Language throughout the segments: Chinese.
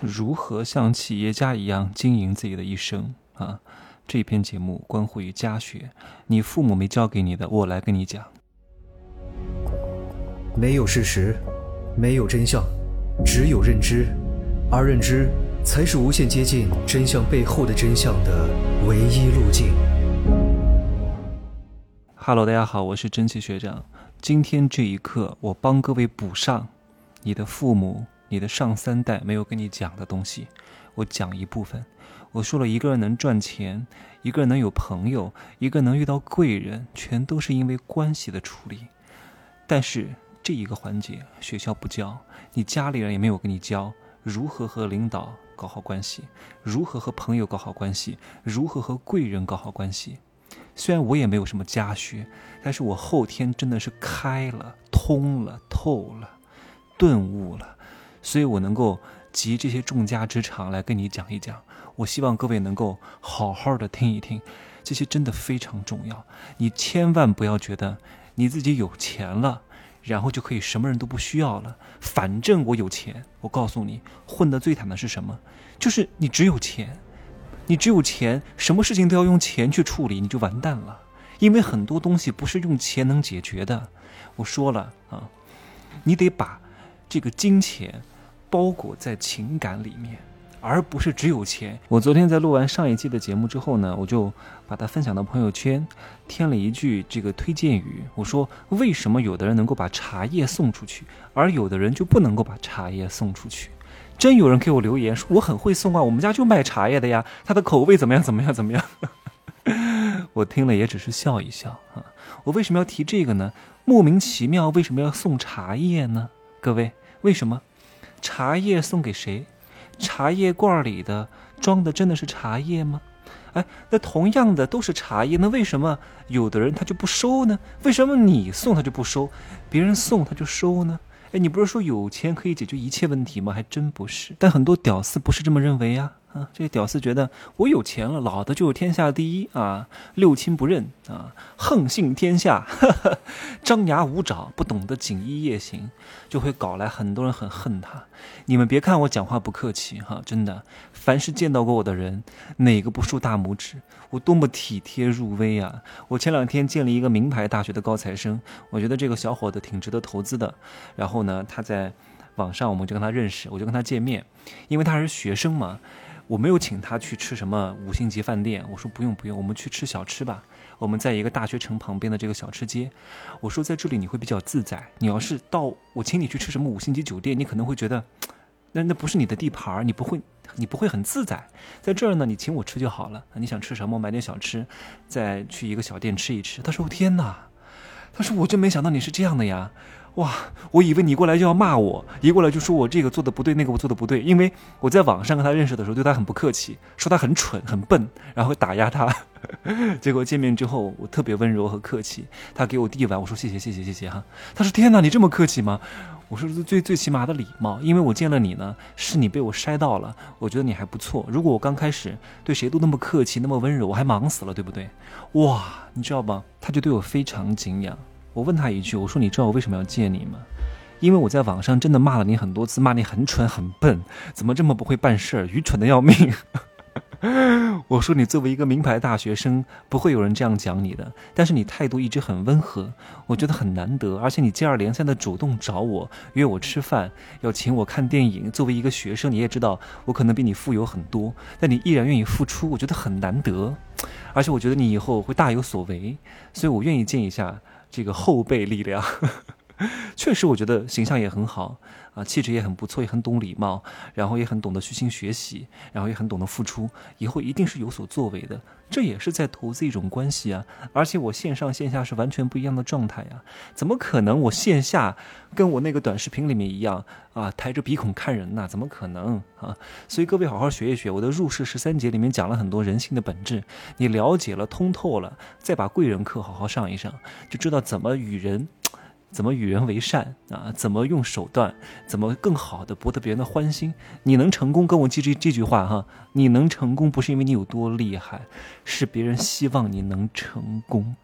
如何像企业家一样经营自己的一生啊？这篇节目关乎于家学，你父母没教给你的，我来跟你讲。没有事实，没有真相，只有认知，而认知才是无限接近真相背后的真相的唯一路径。Hello，大家好，我是蒸汽学长。今天这一刻，我帮各位补上你的父母。你的上三代没有跟你讲的东西，我讲一部分。我说了一个人能赚钱，一个人能有朋友，一个能遇到贵人，全都是因为关系的处理。但是这一个环节，学校不教，你家里人也没有跟你教如何和领导搞好关系，如何和朋友搞好关系，如何和贵人搞好关系。虽然我也没有什么家学，但是我后天真的是开了、通了、透了、顿悟了。所以我能够集这些众家之长来跟你讲一讲，我希望各位能够好好的听一听，这些真的非常重要。你千万不要觉得你自己有钱了，然后就可以什么人都不需要了。反正我有钱，我告诉你，混得最惨的是什么？就是你只有钱，你只有钱，什么事情都要用钱去处理，你就完蛋了。因为很多东西不是用钱能解决的。我说了啊，你得把这个金钱。包裹在情感里面，而不是只有钱。我昨天在录完上一季的节目之后呢，我就把它分享到朋友圈，添了一句这个推荐语。我说：为什么有的人能够把茶叶送出去，而有的人就不能够把茶叶送出去？真有人给我留言说我很会送啊，我们家就卖茶叶的呀，它的口味怎么样？怎么样？怎么样？我听了也只是笑一笑啊。我为什么要提这个呢？莫名其妙，为什么要送茶叶呢？各位，为什么？茶叶送给谁？茶叶罐里的装的真的是茶叶吗？哎，那同样的都是茶叶，那为什么有的人他就不收呢？为什么你送他就不收，别人送他就收呢？哎，你不是说有钱可以解决一切问题吗？还真不是。但很多屌丝不是这么认为呀。啊，这些屌丝觉得我有钱了，老子就是天下第一啊！六亲不认啊，横行天下，张牙舞爪，不懂得锦衣夜行，就会搞来很多人很恨他。你们别看我讲话不客气哈，真的，凡是见到过我的人，哪个不竖大拇指？我多么体贴入微啊！我前两天见了一个名牌大学的高材生，我觉得这个小伙子挺值得投资的。然后呢，他在网上我们就跟他认识，我就跟他见面，因为他是学生嘛。我没有请他去吃什么五星级饭店，我说不用不用，我们去吃小吃吧。我们在一个大学城旁边的这个小吃街，我说在这里你会比较自在。你要是到我请你去吃什么五星级酒店，你可能会觉得，那那不是你的地盘，你不会你不会很自在。在这儿呢，你请我吃就好了。你想吃什么，买点小吃，再去一个小店吃一吃。他说天哪，他说我真没想到你是这样的呀。哇，我以为你过来就要骂我，一过来就说我这个做的不对，那个我做的不对，因为我在网上跟他认识的时候对他很不客气，说他很蠢很笨，然后打压他。结果见面之后我特别温柔和客气，他给我递碗，我说谢谢谢谢谢谢哈。他说天哪，你这么客气吗？我说最最起码的礼貌，因为我见了你呢，是你被我筛到了，我觉得你还不错。如果我刚开始对谁都那么客气那么温柔，我还忙死了，对不对？哇，你知道吧？他就对我非常敬仰。我问他一句，我说：“你知道我为什么要见你吗？因为我在网上真的骂了你很多次，骂你很蠢很笨，怎么这么不会办事儿，愚蠢的要命。” 我说：“你作为一个名牌大学生，不会有人这样讲你的。但是你态度一直很温和，我觉得很难得。而且你接二连三的主动找我，约我吃饭，要请我看电影。作为一个学生，你也知道我可能比你富有很多，但你依然愿意付出，我觉得很难得。而且我觉得你以后会大有所为，所以我愿意见一下。”这个后辈力量，确实我觉得形象也很好啊，气质也很不错，也很懂礼貌，然后也很懂得虚心学习，然后也很懂得付出，以后一定是有所作为的。这也是在投资一种关系啊，而且我线上线下是完全不一样的状态呀，怎么可能我线下跟我那个短视频里面一样啊，抬着鼻孔看人呐？怎么可能啊？所以各位好好学一学，我的入世十三节里面讲了很多人性的本质，你了解了通透了，再把贵人课好好上一上，就知道怎么与人。怎么与人为善啊？怎么用手段？怎么更好的博得别人的欢心？你能成功，跟我记这这句话哈。你能成功，不是因为你有多厉害，是别人希望你能成功。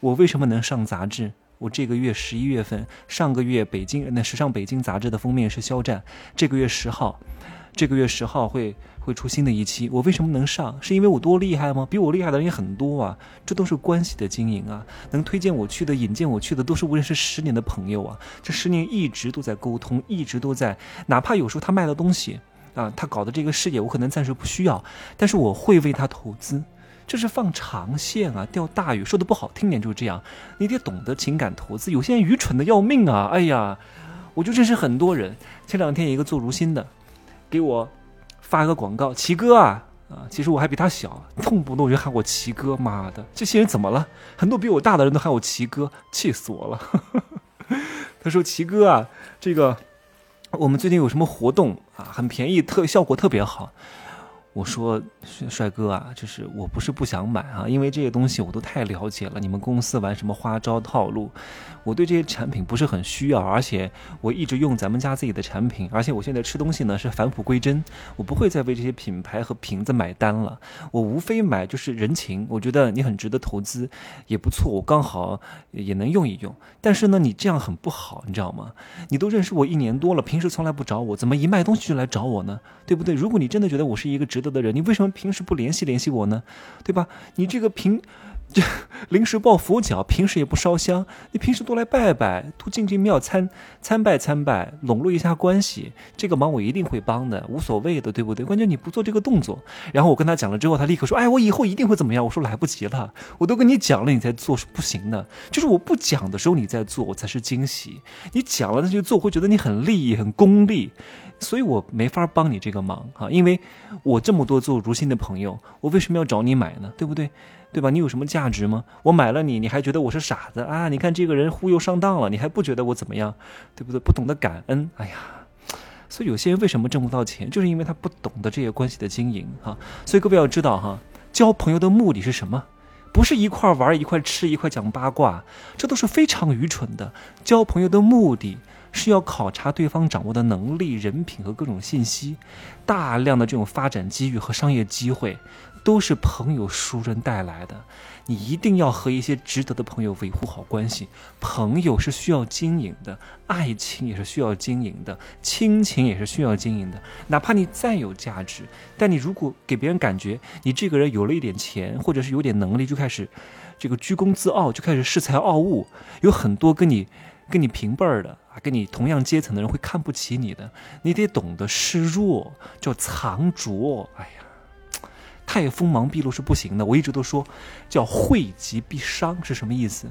我为什么能上杂志？我这个月十一月份，上个月北京那时尚北京杂志的封面是肖战，这个月十号。这个月十号会会出新的一期，我为什么能上？是因为我多厉害吗？比我厉害的人也很多啊，这都是关系的经营啊。能推荐我去的、引荐我去的，都是我认识十年的朋友啊。这十年一直都在沟通，一直都在，哪怕有时候他卖的东西啊，他搞的这个事业，我可能暂时不需要，但是我会为他投资。这是放长线啊，钓大鱼。说的不好听点就是这样，你得懂得情感投资。有些人愚蠢的要命啊！哎呀，我就认识很多人。前两天一个做如新的，给我发个广告，齐哥啊啊！其实我还比他小，动不动就喊我齐哥。妈的，这些人怎么了？很多比我大的人都喊我齐哥，气死我了。他说：“齐哥啊，这个我们最近有什么活动啊？很便宜，特效果特别好。”我说帅哥啊，就是我不是不想买啊，因为这些东西我都太了解了。你们公司玩什么花招套路，我对这些产品不是很需要，而且我一直用咱们家自己的产品，而且我现在吃东西呢是返璞归真，我不会再为这些品牌和瓶子买单了。我无非买就是人情，我觉得你很值得投资，也不错，我刚好也能用一用。但是呢，你这样很不好，你知道吗？你都认识我一年多了，平时从来不找我，怎么一卖东西就来找我呢？对不对？如果你真的觉得我是一个值得。的人，你为什么平时不联系联系我呢？对吧？你这个平，这 临时抱佛脚，平时也不烧香，你平时多来拜拜，多进进庙参参拜参拜，笼络一下关系，这个忙我一定会帮的，无所谓的，对不对？关键你不做这个动作，然后我跟他讲了之后，他立刻说：“哎，我以后一定会怎么样？”我说：“来不及了，我都跟你讲了，你在做是不行的。就是我不讲的时候你在做，我才是惊喜。你讲了那就做，会觉得你很利益、很功利。”所以我没法帮你这个忙啊，因为我这么多做如新的朋友，我为什么要找你买呢？对不对？对吧？你有什么价值吗？我买了你，你还觉得我是傻子啊？你看这个人忽悠上当了，你还不觉得我怎么样？对不对？不懂得感恩，哎呀，所以有些人为什么挣不到钱，就是因为他不懂得这些关系的经营哈。所以各位要知道哈，交朋友的目的是什么？不是一块玩、一块吃、一块讲八卦，这都是非常愚蠢的。交朋友的目的。是要考察对方掌握的能力、人品和各种信息，大量的这种发展机遇和商业机会，都是朋友熟人带来的。你一定要和一些值得的朋友维护好关系。朋友是需要经营的，爱情也是需要经营的，亲情也是需要经营的。哪怕你再有价值，但你如果给别人感觉你这个人有了一点钱，或者是有点能力，就开始这个居功自傲，就开始恃才傲物，有很多跟你。跟你平辈儿的啊，跟你同样阶层的人会看不起你的，你得懂得示弱，叫藏拙。哎，太锋芒毕露是不行的。我一直都说，叫惠及必伤是什么意思？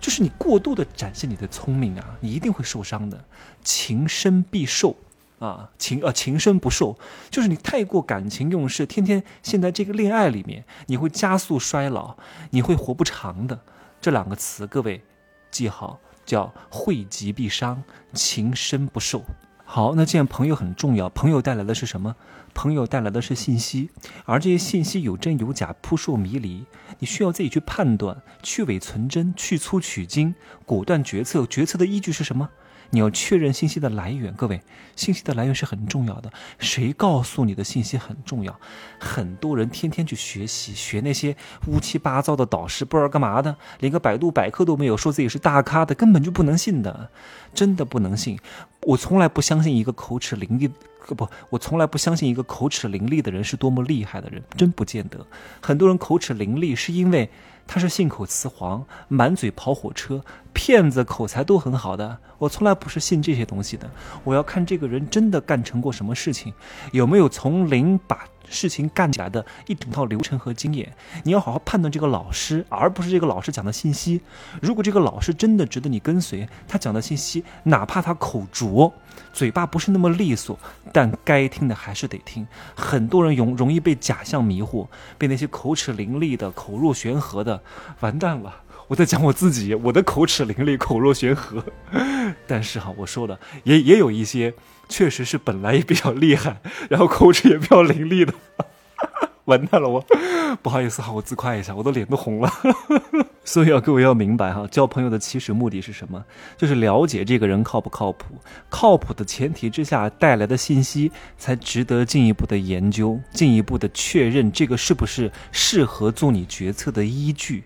就是你过度的展现你的聪明啊，你一定会受伤的。情深必寿啊，情呃情深不寿，就是你太过感情用事，天天陷在这个恋爱里面，你会加速衰老，你会活不长的。这两个词，各位记好。叫惠及必伤，情深不寿。好，那既然朋友很重要，朋友带来的是什么？朋友带来的是信息，而这些信息有真有假，扑朔迷离，你需要自己去判断，去伪存真，去粗取精，果断决策。决策的依据是什么？你要确认信息的来源，各位，信息的来源是很重要的。谁告诉你的信息很重要？很多人天天去学习，学那些乌七八糟的导师，不知道干嘛的，连个百度百科都没有，说自己是大咖的，根本就不能信的，真的不能信。我从来不相信一个口齿伶俐，不，我从来不相信一个口齿伶俐的人是多么厉害的人，真不见得。很多人口齿伶俐是因为。他是信口雌黄，满嘴跑火车，骗子口才都很好的。我从来不是信这些东西的，我要看这个人真的干成过什么事情，有没有从零把事情干起来的一整套流程和经验。你要好好判断这个老师，而不是这个老师讲的信息。如果这个老师真的值得你跟随，他讲的信息，哪怕他口拙。嘴巴不是那么利索，但该听的还是得听。很多人容容易被假象迷惑，被那些口齿伶俐的、口若悬河的，完蛋了！我在讲我自己，我的口齿伶俐、口若悬河。但是哈，我说的也也有一些，确实是本来也比较厉害，然后口齿也比较伶俐的。完蛋了，我不好意思哈，我自夸一下，我的脸都红了。所以要各位要明白哈，交朋友的起始目的是什么？就是了解这个人靠不靠谱，靠谱的前提之下带来的信息才值得进一步的研究，进一步的确认这个是不是适合做你决策的依据。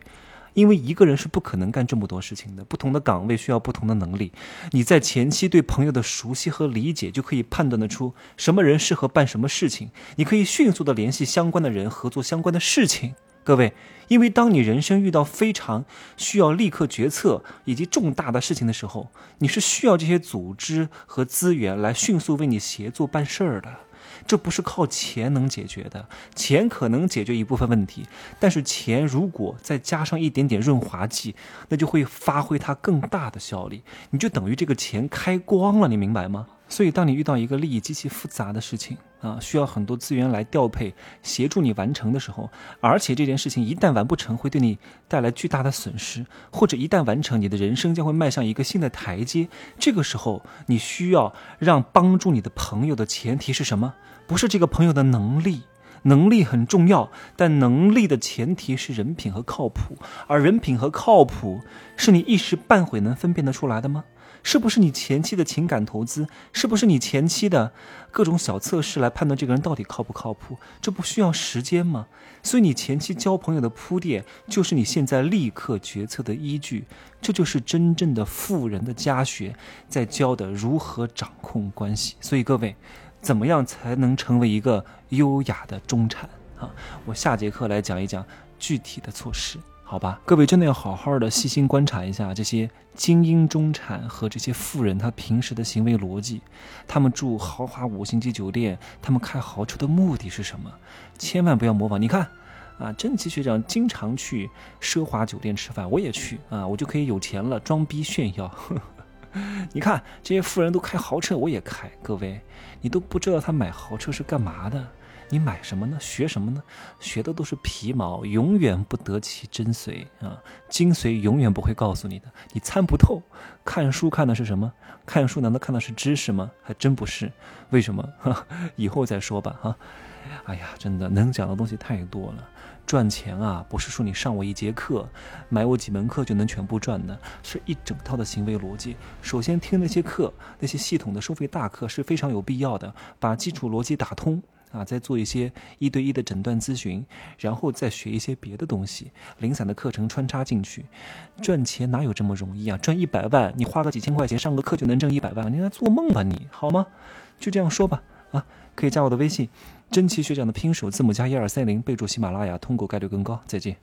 因为一个人是不可能干这么多事情的，不同的岗位需要不同的能力。你在前期对朋友的熟悉和理解，就可以判断得出什么人适合办什么事情。你可以迅速的联系相关的人，合作相关的事情。各位，因为当你人生遇到非常需要立刻决策以及重大的事情的时候，你是需要这些组织和资源来迅速为你协作办事儿的。这不是靠钱能解决的，钱可能解决一部分问题，但是钱如果再加上一点点润滑剂，那就会发挥它更大的效力，你就等于这个钱开光了，你明白吗？所以，当你遇到一个利益极其复杂的事情啊，需要很多资源来调配协助你完成的时候，而且这件事情一旦完不成，会对你带来巨大的损失，或者一旦完成，你的人生将会迈向一个新的台阶。这个时候，你需要让帮助你的朋友的前提是什么？不是这个朋友的能力，能力很重要，但能力的前提是人品和靠谱，而人品和靠谱是你一时半会能分辨得出来的吗？是不是你前期的情感投资？是不是你前期的各种小测试来判断这个人到底靠不靠谱？这不需要时间吗？所以你前期交朋友的铺垫，就是你现在立刻决策的依据。这就是真正的富人的家学，在教的如何掌控关系。所以各位，怎么样才能成为一个优雅的中产啊？我下节课来讲一讲具体的措施。好吧，各位真的要好好的细心观察一下这些精英中产和这些富人他平时的行为逻辑，他们住豪华五星级酒店，他们开豪车的目的是什么？千万不要模仿。你看，啊，真奇学长经常去奢华酒店吃饭，我也去啊，我就可以有钱了，装逼炫耀。你看这些富人都开豪车，我也开。各位，你都不知道他买豪车是干嘛的。你买什么呢？学什么呢？学的都是皮毛，永远不得其真髓啊！精髓永远不会告诉你的，你参不透。看书看的是什么？看书难道看的是知识吗？还真不是。为什么？以后再说吧。哈，哎呀，真的能讲的东西太多了。赚钱啊，不是说你上我一节课，买我几门课就能全部赚的，是一整套的行为逻辑。首先听那些课，那些系统的收费大课是非常有必要的，把基础逻辑打通。啊，再做一些一对一的诊断咨询，然后再学一些别的东西，零散的课程穿插进去，赚钱哪有这么容易啊？赚一百万，你花个几千块钱上个课就能挣一百万，你在做梦吧你？好吗？就这样说吧。啊，可以加我的微信，真奇学长的拼手字母加一二三零，备注喜马拉雅，通过概率更高。再见。